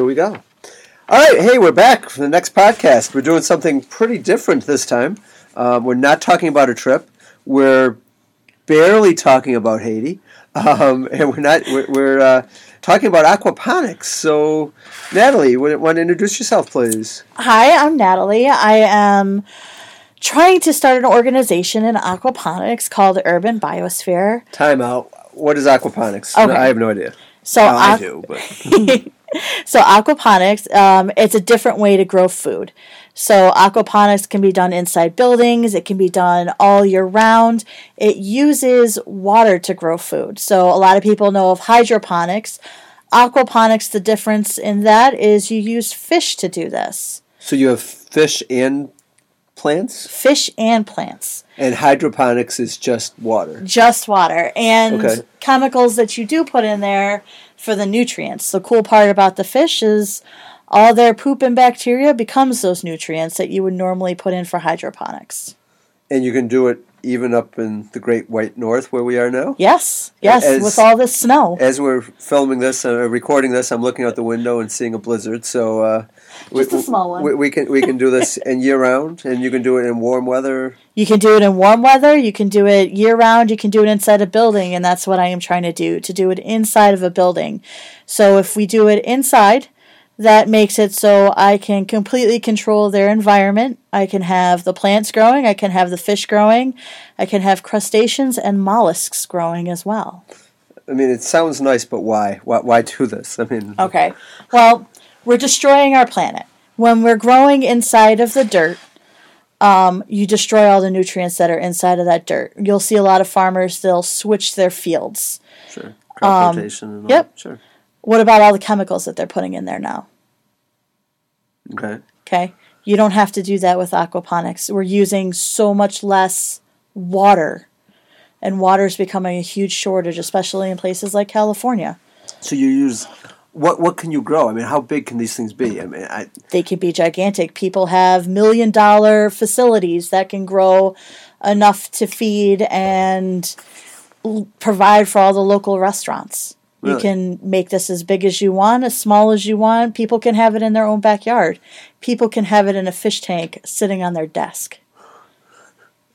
here we go. All right, hey, we're back for the next podcast. We're doing something pretty different this time. Um, we're not talking about a trip. We're barely talking about Haiti, um, and we're not. We're, we're uh, talking about aquaponics. So, Natalie, you want to introduce yourself, please? Hi, I'm Natalie. I am trying to start an organization in aquaponics called Urban Biosphere. Time out. What is aquaponics? Okay. I have no idea. So Well, I do, but So aquaponics, um, it's a different way to grow food. So aquaponics can be done inside buildings. It can be done all year round. It uses water to grow food. So a lot of people know of hydroponics. Aquaponics, the difference in that is you use fish to do this. so you have fish and plants, Fish and plants. and hydroponics is just water. just water and Okay. chemicals that you do put in there for the nutrients. The cool part about the fish is all their poop and bacteria becomes those nutrients that you would normally put in for hydroponics. And you can do it even up in the Great White North where we are now. Yes, yes, As- with all this snow. As we're filming this, uh, recording this, I'm looking out the window and seeing a blizzard. So uh, Just a small one. We, we can we can do this in year round, and you can do it in warm weather. You can do it in warm weather, you can do it year round, you can do it inside a building, and that's what I am trying to do to do it inside of a building. So if we do it inside, that makes it so I can completely control their environment. I can have the plants growing, I can have the fish growing, I can have crustaceans and mollusks growing as well. I mean, it sounds nice, but why? Why, why do this? I mean, Okay. Well, we're destroying our planet. When we're growing inside of the dirt, um, you destroy all the nutrients that are inside of that dirt. You'll see a lot of farmers, they'll switch their fields. sure, crop rotation and all. Um, yep. Sure. What about all the chemicals that they're putting in there now? Okay. Okay. You don't have to do that with aquaponics. We're using so much less water, and water is becoming a huge shortage, especially in places like California. So you use what? What can you grow? I mean, how big can these things be? I mean, I, they can be gigantic. People have million dollar facilities that can grow enough to feed and l- provide for all the local restaurants. You can make this as big as you want, as small as you want. People can have it in their own backyard. People can have it in a fish tank sitting on their desk.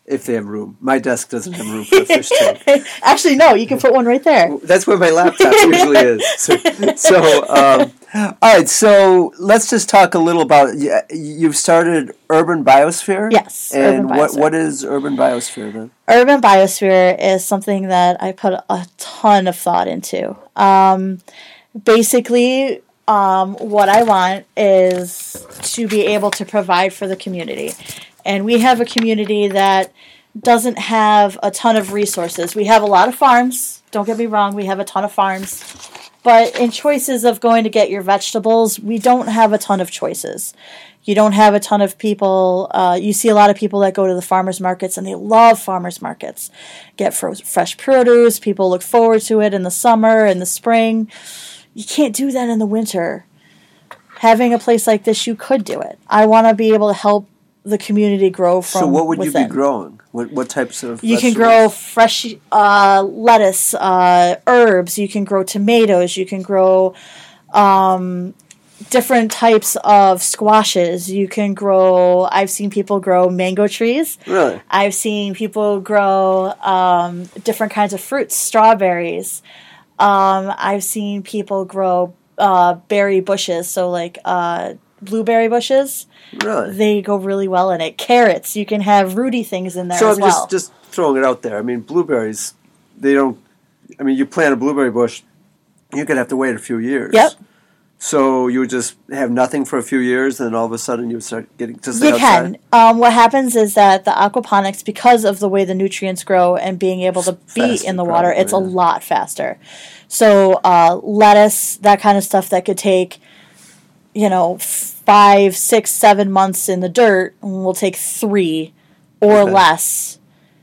If they have room. My desk doesn't have room for a fish tank. Actually, no, you can put one right there. That's where my laptop usually is. So, so um, all right. So let's just talk a little about. You've started Urban Biosphere. Yes, And what what is Urban Biosphere then? urban biosphere is something that I put a ton of thought into. Um, basically, um, what I want is to be able to provide for the community. And we have a community that doesn't have a ton of resources. We have a lot of farms. Don't get me wrong, we have a ton of farms. But in choices of going to get your vegetables, we don't have a ton of choices. You don't have a ton of people. Uh, you see a lot of people that go to the farmers markets and they love farmers markets. Get fresh produce. People look forward to it in the summer and the spring. You can't do that in the winter. Having a place like this, you could do it. I want to be able to help the community grow from. So what would you be growing? What what types of You can grow fresh uh, lettuce, uh, herbs. You can grow tomatoes. You can grow um, different types of squashes. You can grow. I've seen people grow mango trees. Really? I've seen people grow um, different kinds of fruits, strawberries. Um, I've seen people grow uh, berry bushes, so like uh, blueberry bushes. Really? They go really well in it. Carrots, you can have rooty things in there So as I'm well. just just throwing it out there. I mean, blueberries. They don't. I mean, you plant a blueberry bush, you could have to wait a few years. Yep. So you would just have nothing for a few years, and then all of a sudden you would start getting just You outside. can. Um, what happens is that the aquaponics, because of the way the nutrients grow and being able to be Faster, in the water, probably, it's a lot faster. So uh, lettuce, that kind of stuff, that could take, you know, five, six, seven months in the dirt, we'll take three or Okay. less.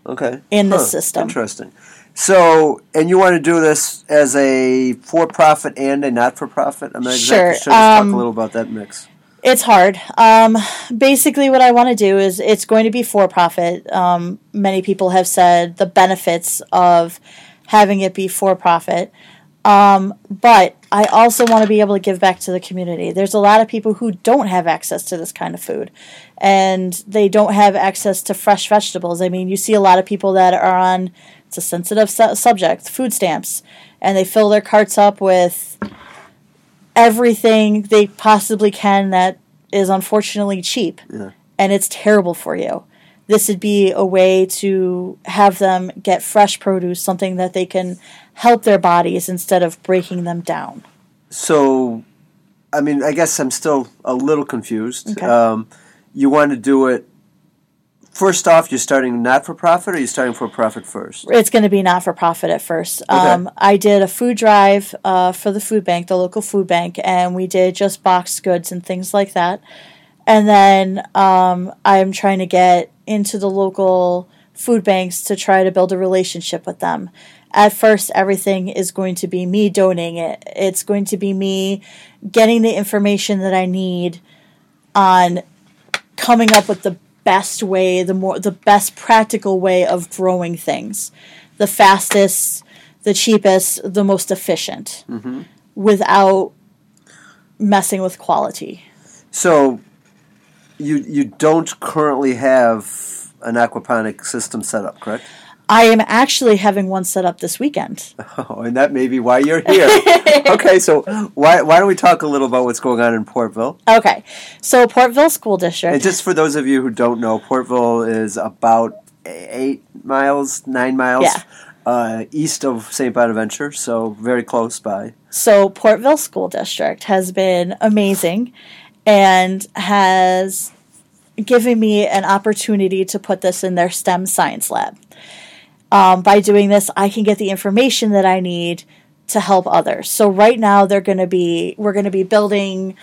Okay. in the system. Interesting. So, and you want to do this as a for-profit and a not-for-profit? I'm not Sure, exactly sure. Let's um, talk a little about that mix. It's hard. Um, basically, what I want to do is it's going to be for profit. Um, many people have said the benefits of having it be for profit. Um, but I also want to be able to give back to the community. There's a lot of people who don't have access to this kind of food and they don't have access to fresh vegetables. I mean, you see a lot of people that are on, it's a sensitive su- subject, food stamps, and they fill their carts up with everything they possibly can that is unfortunately cheap. Yeah. And it's terrible for you. This would be a way to have them get fresh produce, something that they can help their bodies instead of breaking them down. So, I mean, I guess I'm still a little confused. Okay. Um, you want to do it. First off, you're starting not for profit, or you're starting for profit first. It's going to be not for profit at first. Um, I did a food drive uh, for the food bank, the local food bank, and we did just boxed goods and things like that. And then um, I'm trying to get into the local food banks to try to build a relationship with them. At first, everything is going to be me donating it. It's going to be me getting the information that I need on coming up with the best way, the more the best practical way of growing things, the fastest, the cheapest, the most efficient, without messing with quality. So, you you don't currently have an aquaponic system set up, correct? I am actually having one set up this weekend. Oh, and that may be why you're here. okay, so why why don't we talk a little about what's going on in Portville? Okay, so Portville School District. And just for those of you who don't know, Portville is about eight miles, nine miles Yeah. uh, east of St. Bonaventure, so very close by. So, Portville School District has been amazing and has given me an opportunity to put this in their STEM science lab. Um, by doing this, I can get the information that I need to help others. So, right now, they're going to be, we're going to be building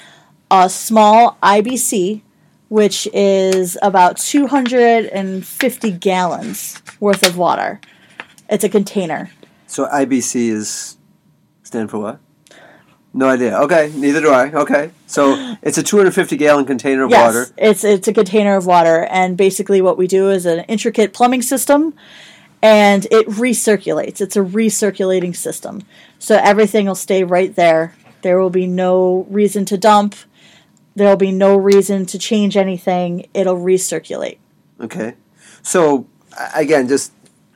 a small IBC, which is about 250 gallons worth of water. It's a container. So IBC is stand for what? No idea. Okay, neither do I. Okay, so it's a 250 gallon container of Yes, water. it's it's a container of water, and basically what we do is an intricate plumbing system, and it recirculates. It's a recirculating system, so everything will stay right there. There will be no reason to dump. There will be no reason to change anything. It'll recirculate. Okay, so again, just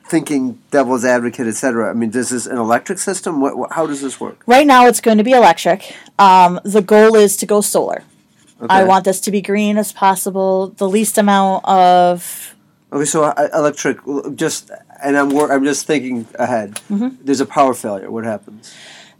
thinking devil's advocate, etc. I mean, this is an electric system. What? How does this work? Right now, it's going to be electric. Um, the goal is to go solar. I want this to be green as possible. The least amount of Okay, so uh, electric, just and I'm I'm just thinking ahead. Mm-hmm. There's a power failure. What happens?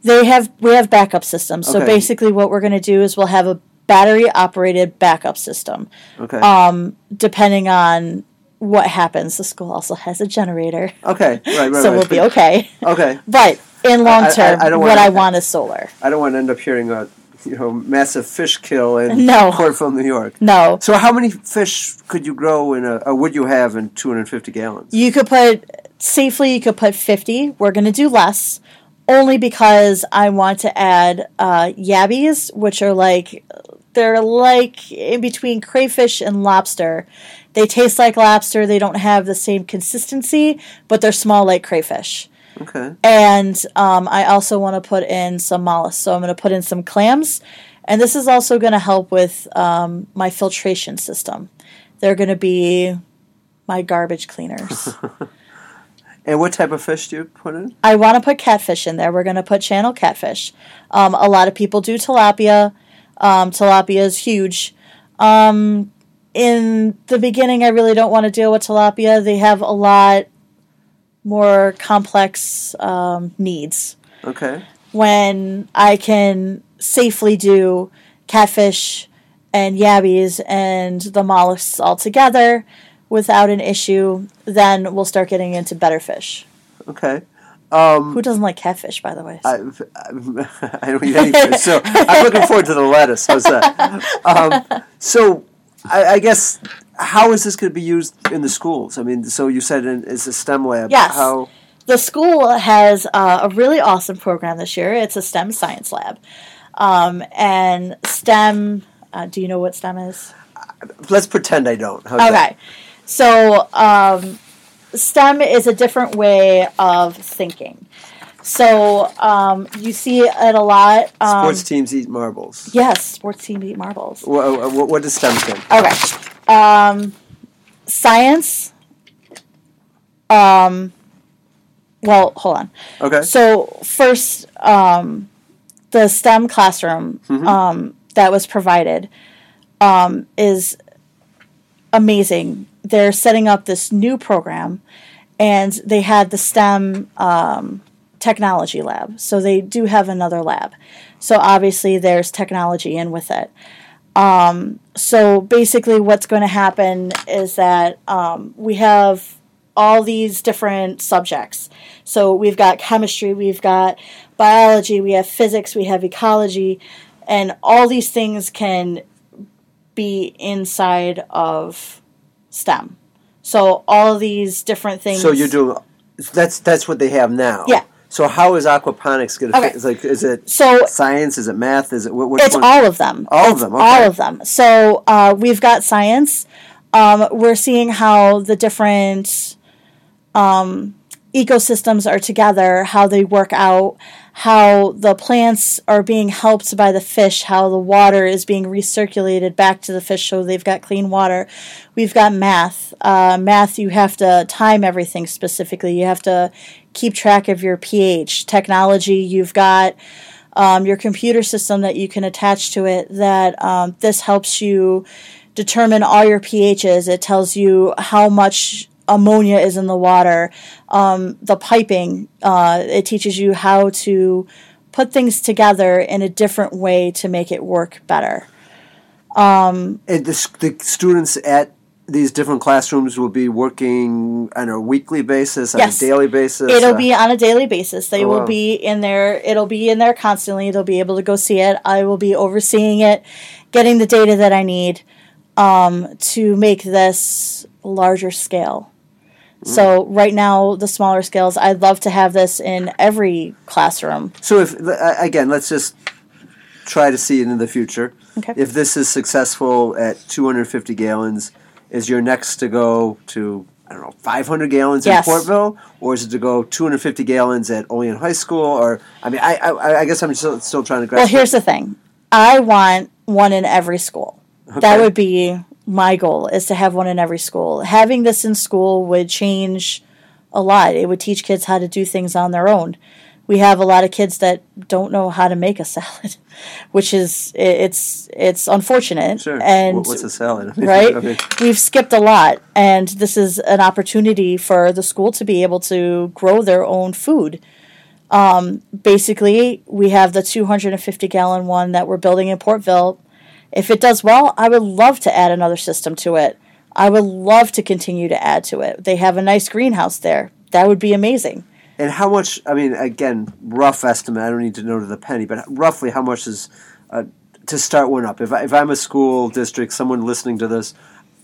They have we have backup systems. So Okay. basically, what we're going to do is we'll have a battery operated backup system. Okay. Um, depending on what happens, the school also has a generator, okay. Right. Right. so right. we'll be okay. Okay. But in long term, I don't what wanna- I want is solar. I don't want to end up hearing a you know massive fish kill in No. Portville, New York. No, So how many fish could you grow in a, or would you have in 250 gallons? you could put safely. You could put fifty. We're going to do less. Only because I want to add uh, yabbies, which are like they're like in between crayfish and lobster. They taste like lobster. They don't have the same consistency, but they're small like crayfish. Okay. And um, I also want to put in some mollusks. So I'm going to put in some clams. And this is also going to help with um, my filtration system. They're going to be my garbage cleaners. And what type of fish do you put in? I want to put catfish in there. We're going to put channel catfish. Um, a lot of people do tilapia. Um, tilapia is huge. Um, in the beginning, I really don't want to deal with tilapia. They have a lot more complex um, needs. Okay. When I can safely do catfish and yabbies and the mollusks all together without an issue, then we'll start getting into better fish. Okay. Um, Who doesn't like catfish, by the way? I, I don't eat any fish, so I'm looking forward to the lettuce. How's that? Um, so, I, I guess how is this going to be used in the schools? I mean, so you said in, it's a STEM lab. Yes. How? the school has uh, a really awesome program this year. It's a STEM science lab. Um, and STEM, uh, do you know what STEM is? Let's pretend I don't. How's that? Okay. So, um, STEM is a different way of thinking. So um, you see it a lot. Um, Sports teams eat marbles. Yes, sports teams eat marbles. What, what, what does STEM stand? Okay. Um, science. Um, well, hold on. Okay. So first, um, the STEM classroom Mm-hmm. um, that was provided um, is amazing. They're setting up this new program, and they had the STEM um, technology lab. So they do have another lab. So obviously, there's technology in with it. Um, so basically, what's going to happen is that um, we have all these different subjects. So we've got chemistry, we've got biology, we have physics, we have ecology, and all these things can be inside of STEM. So all these different things. So you do. that's that's what they have now. Yeah. So how is aquaponics going to Okay. fit? It's like is it So science? Is it math? Is it what? It's one? all of them. All of them, okay. All of them. So uh, we've got science. Um, we're seeing how the different um, ecosystems are together, how they work out, how the plants are being helped by the fish, how the water is being recirculated back to the fish so they've got clean water. We've got math. Uh, math, you have to time everything specifically. You have to keep track of your pH. Technology, you've got um, your computer system that you can attach to it that um, this helps you determine all your pHs. It tells you how much ammonia is in the water. Um, the piping, uh, it teaches you how to put things together in a different way to make it work better. And the, the students at these different classrooms will be working on a weekly basis, on Yes. a daily basis. It'll uh, be on a daily basis. They Oh, will wow. be in there. It'll be in there constantly. They'll be able to go see it. I will be overseeing it, getting the data that I need um, to make this larger scale. So Mm. right now, the smaller scales, I'd love to have this in every classroom. So if again, let's just try to see it in the future. Okay. If this is successful at 250 gallons, is your next to go to I don't know 500 gallons Yes. in Portville, or is it to go 250 gallons at Olean High School? Or I mean, I I, I guess I'm still, still trying to grasp. Well, here's the thing. I want one in every school. That would be my goal is to have one in every school. Having this in school would change a lot. It would teach kids how to do things on their own. We have a lot of kids that don't know how to make a salad, which is it's it's unfortunate. Sure. And what's a salad? Right? okay. We've skipped a lot, and this is an opportunity for the school to be able to grow their own food. Um, basically, we have the 250 gallon one that we're building in Portville. If it does well, I would love to add another system to it. I would love to continue to add to it. They have a nice greenhouse there. That would be amazing. And how much? I mean, again, rough estimate. I don't need to know to the penny, but roughly how much is uh, to start one up? If, I, if I'm a school district, someone listening to this,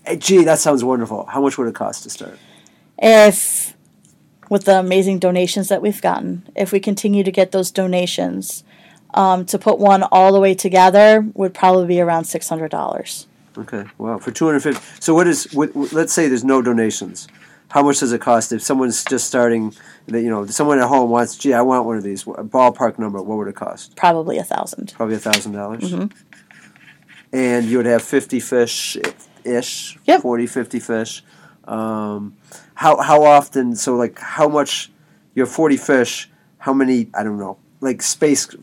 hey, gee, that sounds wonderful. How much would it cost to start? if with the amazing donations that we've gotten, if we continue to get those donations, um, to put one all the way together would probably be around six hundred dollars. Okay, wow, for two hundred fifty. So, what is? What, what- let's say there's no donations. How much does it cost if someone's just starting? That you know, someone at home wants. Gee, I want one of these. Ballpark number. What would it cost? Probably a thousand. Probably a thousand dollars. Mm-hmm. And you would have fifty fish, ish. Yep. 40, 50 fish. Um, how how often? So, like, how much? You have forty fish. How many? I don't know. Like space.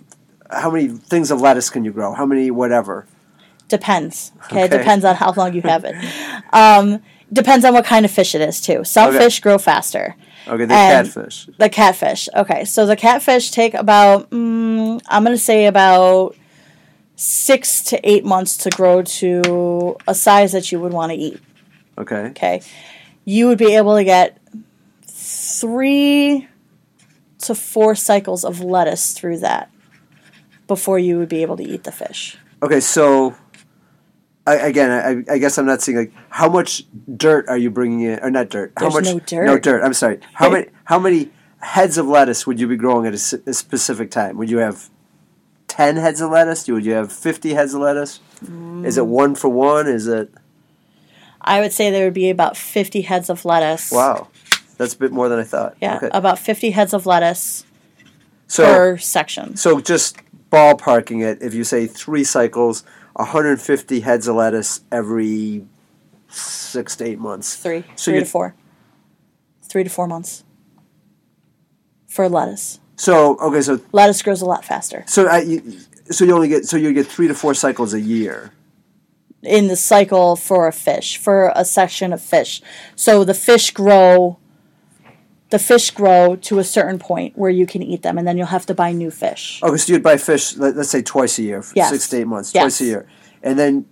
How many things of lettuce can you grow? How many? Whatever. Depends. Okay, it depends on how long you have it. Um, depends on what kind of fish it is too. Some Okay. fish grow faster. Okay, the And- catfish. The catfish. Okay, so the catfish take about mm, I'm going to say about six to eight months to grow to a size that you would want to eat. Okay. Okay, you would be able to get three to four cycles of lettuce through that before you would be able to eat the fish. Okay, so I, again, I, I guess I'm not seeing like how much dirt are you bringing in, or not dirt? How There's much? no dirt. No dirt. I'm sorry. How many? How many heads of lettuce would you be growing at a specific time? Would you have ten heads of lettuce? Would you have fifty heads of lettuce? Is it mm. one for one? Is it? I would say there would be about 50 heads of lettuce. Wow, that's a bit more than I thought. Yeah, Okay. about 50 heads of lettuce. So per section. so just ballparking it. If you say three cycles, 150 heads of lettuce every six to eight months. Three, So three to four, three to four months for lettuce. So okay, so Lettuce grows a lot faster so I, you, so you only get so you get three to four cycles a year. in the cycle for a fish for a section of fish. So the fish grow. The fish grow to a certain point where you can eat them, and then you'll have to buy new fish. Oh, okay, so you'd buy fish, let, us say twice a year, Yes. six to eight months, Yes. twice a year, and then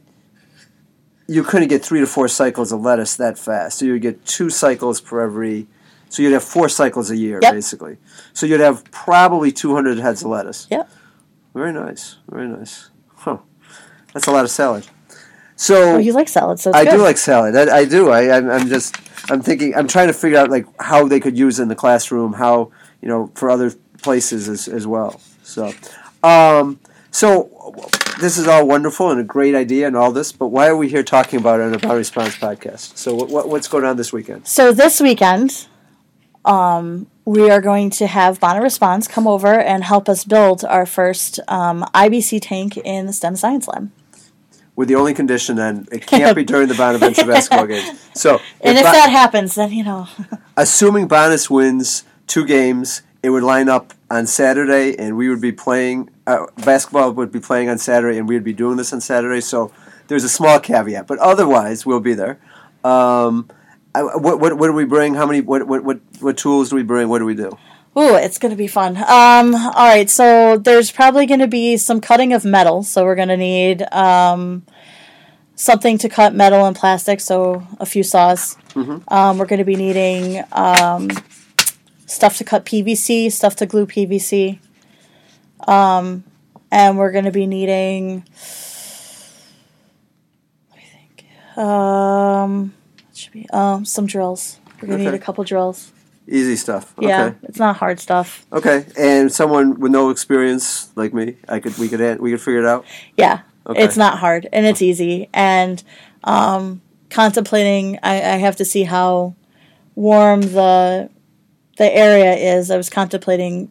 you couldn't get three to four cycles of lettuce that fast. So you'd get two cycles per every. So you'd have four cycles a year, Yep. basically. So you'd have probably 200 heads of lettuce. Yep. Very nice, very nice. Huh, that's a lot of salad. So Oh, you like salad, so it's I good. do like salad. I, I do. I, I'm, I'm just. I'm thinking. I'm trying to figure out like how they could use it in the classroom. How you know for other places as, as well. So, um, so this is all wonderful and a great idea and all this. But why are we here talking about it on a BonaResponds podcast? So what, what what's going on this weekend? So this weekend, um, we are going to have BonaResponds come over and help us build our first um, IBC tank in the STEM Science Lab. With the only condition then it can't be during the Bonaventure basketball games. So And if Bo- that happens, then you know, assuming Bonnies wins two games, it would line up on Saturday, and we would be playing uh, basketball would be playing on Saturday, and we would be doing this on Saturday. So there's a small caveat, but otherwise we'll be there. Um, I, what, what what do we bring? How many? What what what what tools do we bring? What do we do? Ooh, it's going to be fun. Um, all right, so there's probably going to be some cutting of metal. So we're going to need um, something to cut metal and plastic. So a few saws. Um, we're going to be needing um, stuff to cut PVC, stuff to glue PVC. Um, and we're going to be needing. Let me think. Um, should be um, some drills. We're going to Okay. need a couple drills. Easy stuff. Yeah, Okay. it's not hard stuff. Okay. And someone with no experience like me, I could we could add, we could figure it out. Yeah, Okay. it's not hard and it's easy. And um, contemplating, I, I have to see how warm the the area is. I was contemplating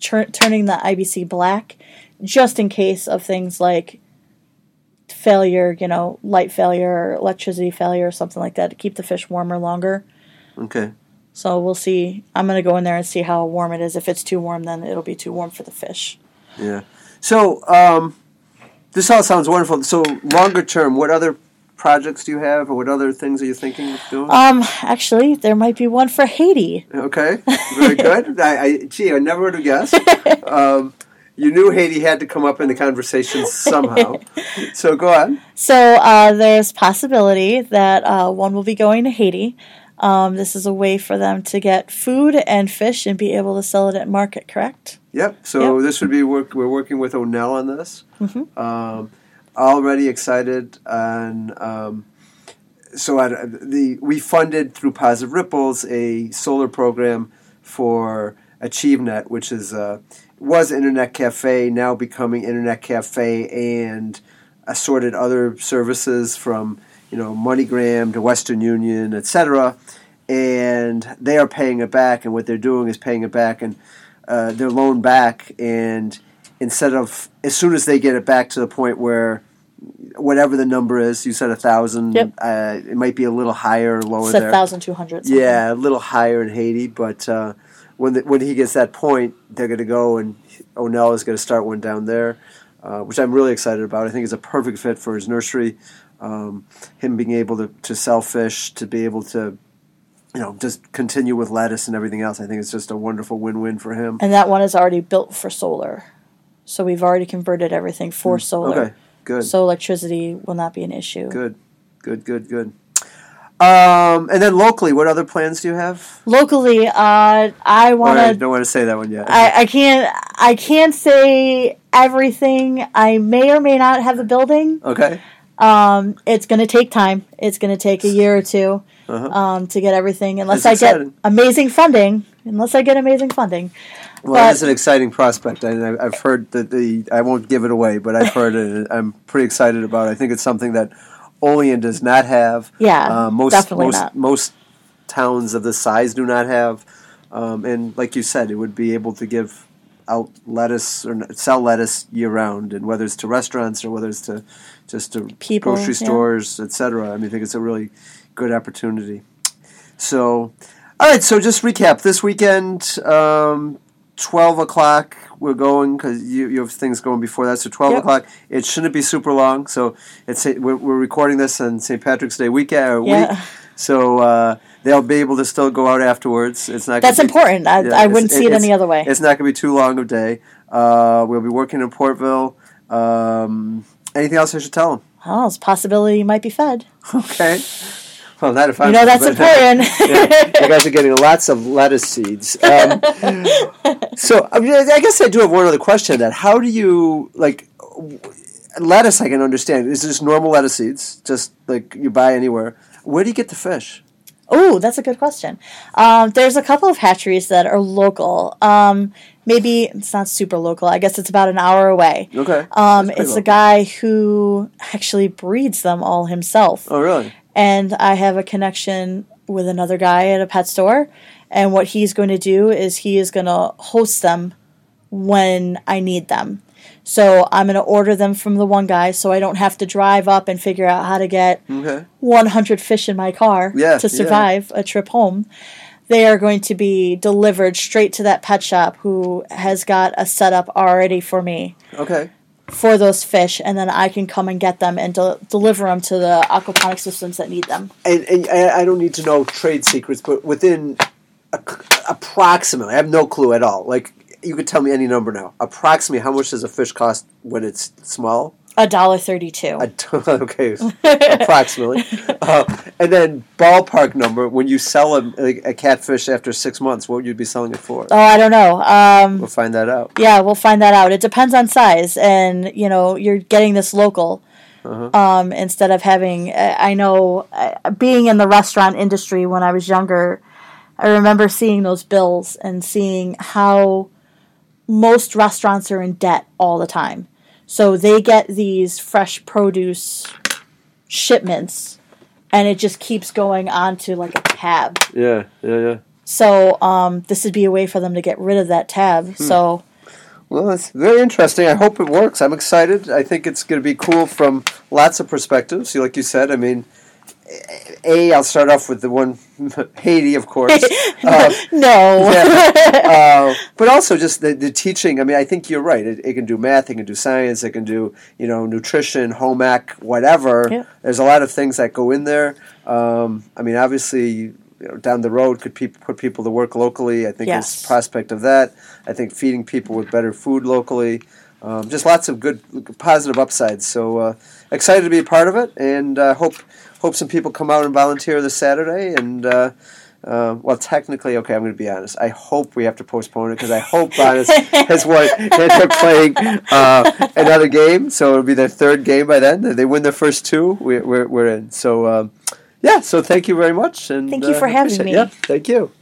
tur- turning the IBC black, just in case of things like failure, you know, light failure, or electricity failure, or something like that, to keep the fish warmer longer. Okay. So we'll see. I'm gonna go in there and see how warm it is. If it's too warm, then it'll be too warm for the fish. Yeah. So um, this all sounds wonderful. So longer term, what other projects do you have, or what other things are you thinking of doing? Um, actually, there might be one for Haiti. Okay, very good. I, I, gee, I never would have guessed. Um, you knew Haiti had to come up in the conversation somehow. So go on. So uh, there's possibility that uh, one will be going to Haiti. Um, this is a way for them to get food and fish and be able to sell it at market. Correct? Yep. So Yep. this would be work. We're working with O'Neill on this. Mm-hmm. Um, already excited and Um, so at, the we funded through Positive Ripples a solar program for AchieveNet, which is uh, was Internet Cafe, now becoming Internet Cafe and assorted other services from you know MoneyGram to Western Union, etc. And they are paying it back, and what they're doing is paying it back, and uh, their loan back, and instead of as soon as they get it back to the point where whatever the number is, you said a thousand, Yep. uh, it might be a little higher or lower It's a thousand two hundred. Yeah, a little higher in Haiti, but uh, when the, when he gets that point, they're going to go and O'Neill is going to start one down there, uh, which I'm really excited about. I think it's a perfect fit for his nursery. Um, him being able to, to sell fish, to be able to, you know, just continue with lettuce and everything else. I think it's just a wonderful win-win for him. And that one is already built for solar. So we've already converted everything for solar. Hmm. Okay, good, So electricity will not be an issue. good, good, good, good. Um, and then locally, what other plans do you have? Locally, uh, I want I to. don't want to say that one yet. I, I can't. I can't say everything. I may or may not have a building. okay. Um, it's going to take time. It's going to take a year or 2 Uh-huh. um, to get everything. Unless That's I get amazing funding. Unless I get amazing funding. Well, But- it's an exciting prospect, and I- I've heard that the. I won't give it away, but I've heard it. I'm pretty excited about. it. I think it's something that Olean does not have. Yeah, uh, most definitely most not. most towns of this size do not have, um, and like you said, it would be able to give out lettuce or sell lettuce year round, and whether it's to restaurants or whether it's to just to People, grocery yeah. stores, etc. I mean, I think it's a really good opportunity. So, all right. So just recap this weekend. Um, Twelve o'clock. We're going because you, you have things going before that. So twelve Yep. o'clock. It shouldn't be super long. So it's we're, we're recording this on St. Patrick's Day weekend or Yeah. week. So uh, they'll be able to still go out afterwards. It's not. That's be- important. I, yeah, I wouldn't see it it's- any other way. It's not going to be too long of a day. Uh, we'll be working in Portville. Um, anything else I should tell them? Oh, it's a possibility you might be fed. Okay. Well, not if I'm. You know that's important. yeah, you guys are getting lots of lettuce seeds. Um, so I, mean, I guess I do have one other question. That how do you like lettuce? I can understand. Is just normal lettuce seeds, just like you buy anywhere? Where do you get the fish? Oh, that's a good question. Um, there's a couple of hatcheries that are local. Um, maybe it's not super local. I guess it's about an hour away. Okay. Um, it's a guy who actually breeds them all himself. Oh, really? And I have a connection with another guy at a pet store. And what he's going to do is he is going to host them when I need them. So I'm going to order them from the one guy so I don't have to drive up and figure out how to get Okay. 100 fish in my car Yeah, to yeah. survive a trip home. They are going to be delivered straight to that pet shop who has got a setup already for me Okay. For those fish, and then I can come and get them and de- deliver them to the aquaponic systems that need them. and, and I don't need to know trade secrets, but within a, approximately, I have no clue at all. Like you could tell me any number now. Approximately, how much does a fish cost when it's small? A dollar thirty-two. Okay, approximately, uh, and then ballpark number when you sell a, a catfish after six months, what would you be selling it for? Oh, I don't know. Um, We'll find that out. yeah, we'll find that out. It depends on size, and you know, you're getting this local. Uh-huh. Um, instead of having, I I know, uh, being in the restaurant industry when I was younger, I remember seeing those bills and seeing how most restaurants are in debt all the time. So they get these fresh produce shipments, and it just keeps going on to like a tab. Yeah, yeah, yeah. So um, this would be a way for them to get rid of that tab. Hmm. So Well, it's very interesting. I hope it works. I'm excited. I think it's going to be cool from lots of perspectives. Like you said, I mean, A, I'll start off with the one, Haiti, of course. Uh, no, but also just the, the teaching. I mean, I think you're right. It, it can do math, it can do science, it can do, you know, nutrition, home ec, whatever. Yeah. There's a lot of things that go in there. Um, I mean, obviously, you know, down the road, could people put people to work locally? I think Yes. there's prospect of that. I think feeding people with better food locally. Um, just lots of good, positive upsides. So uh, excited to be a part of it, and uh, hope hope some people come out and volunteer this Saturday. And uh, uh, well, technically, okay, I'm going to be honest. I hope we have to postpone it because I hope Bonnies has won they're playing uh, another game, so it'll be their third game by then. They win their first two, we, we're we're in. So um, yeah, so thank you very much, and Thank you uh, for having me. Yeah, thank you.